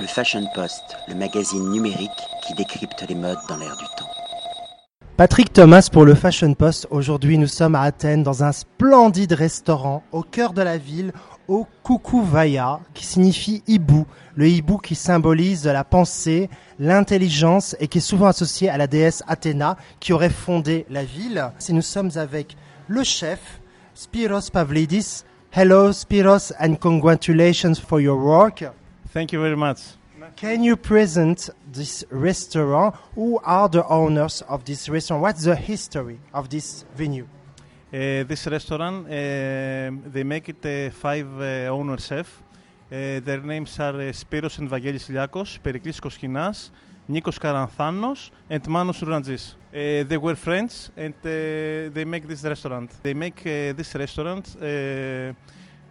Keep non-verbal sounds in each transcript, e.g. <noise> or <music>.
Le Fashion Post, le magazine numérique qui décrypte les modes dans l'air du temps. Patrick Thomas pour le Fashion Post. Aujourd'hui, nous sommes à Athènes dans un splendide restaurant au cœur de la ville, au Koukouvaya, qui signifie hibou. Le hibou qui symbolise la pensée, l'intelligence et qui est souvent associé à la déesse Athéna qui aurait fondé la ville. Si nous sommes avec le chef, Spiros Pavlidis. Hello Spiros and congratulations for your work. Thank you very much. Can you present this restaurant? Who are the owners of this restaurant? What's the history of this venue? Uh, this restaurant, uh, they make it uh, five uh, owner chef. Uh, their names are uh, Spiros and Vangelis Liakos, Periklis Koskinas, Nikos Karathanos, and Manos Rourangis. Uh, they were friends and uh, they make this restaurant. They make this restaurant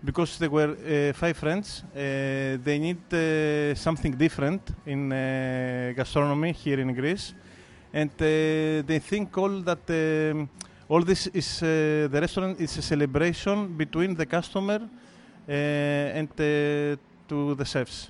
because they were uh, five friends. Uh, they need uh, something different in uh, gastronomy here in Greece, and uh, they think all that um, all this is uh, the restaurant is a celebration between the customer and to the chefs.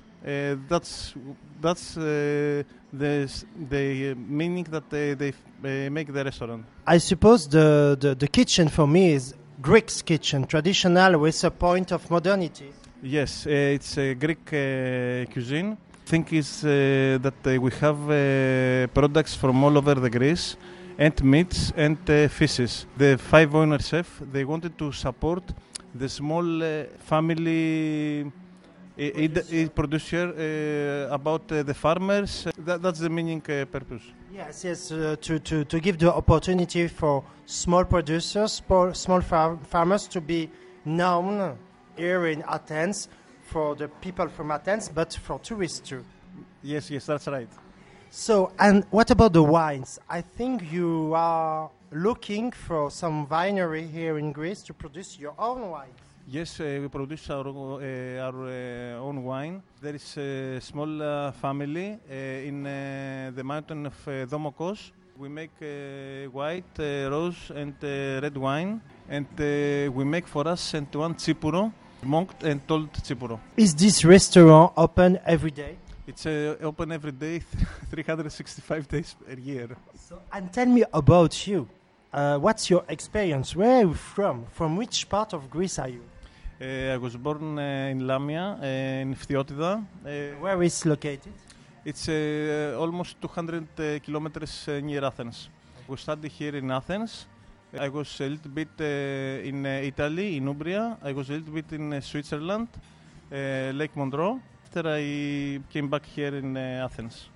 That's that's the the meaning that they, they make the restaurant. I suppose the, the, the kitchen for me is Greek's kitchen, traditional with a point of modernity. Yes, uh, it's a Greek uh, cuisine. Thing is uh, that uh, we have uh, products from all over the Greece, and meats and uh, fishes. The five owner chef they wanted to support the small family. Uh, i- i- producer uh, about uh, the farmers. That, that's the meaning uh, purpose. Yes, yes, uh, to, to, to give the opportunity for small producers, for small far- farmers to be known here in Athens for the people from Athens, but for tourists too. Yes, yes, that's right. So, and what about the wines? I think you are looking for some winery here in Greece to produce your own wine. Yes, uh, we produce our, uh, our uh, own wine. There is a small uh, family uh, in uh, the mountain of uh, Domokos. We make uh, white, uh, rose, and uh, red wine, and uh, we make for us and one Tsipouro, monked and told Tsipouro. Is this restaurant open every day? It's uh, open every day, <laughs> 365 days per year. So, and tell me about you. Uh, what's your experience? Where are you from? From which part of Greece are you? Uh, I was born uh, in Lamia, uh, in Phtiotida. Uh, Where is located? It's uh, almost 200 uh, kilometers uh, near Athens. We studied here in Athens. I was a little bit uh, in uh, Italy, in Umbria. I was a little bit in uh, Switzerland, uh, Lake Monroe. After I came back here in uh, Athens.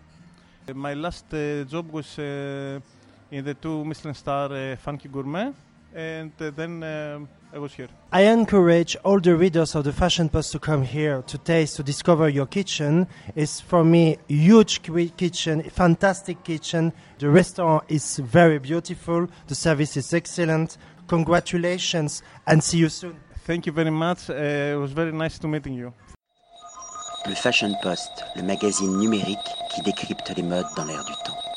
Uh, my last uh, job was uh, in the two Michelin star uh, Funky Gourmet, and uh, then uh, I was here. I encourage all the readers of the Fashion Post to come here to taste, to discover your kitchen. It's for me huge ki- kitchen, fantastic kitchen. The restaurant is very beautiful. The service is excellent. Congratulations and see you soon. Thank you very much. Uh, it was very nice to meeting you. Le Fashion Post, le magazine numérique qui décrypte les modes dans l'air du temps.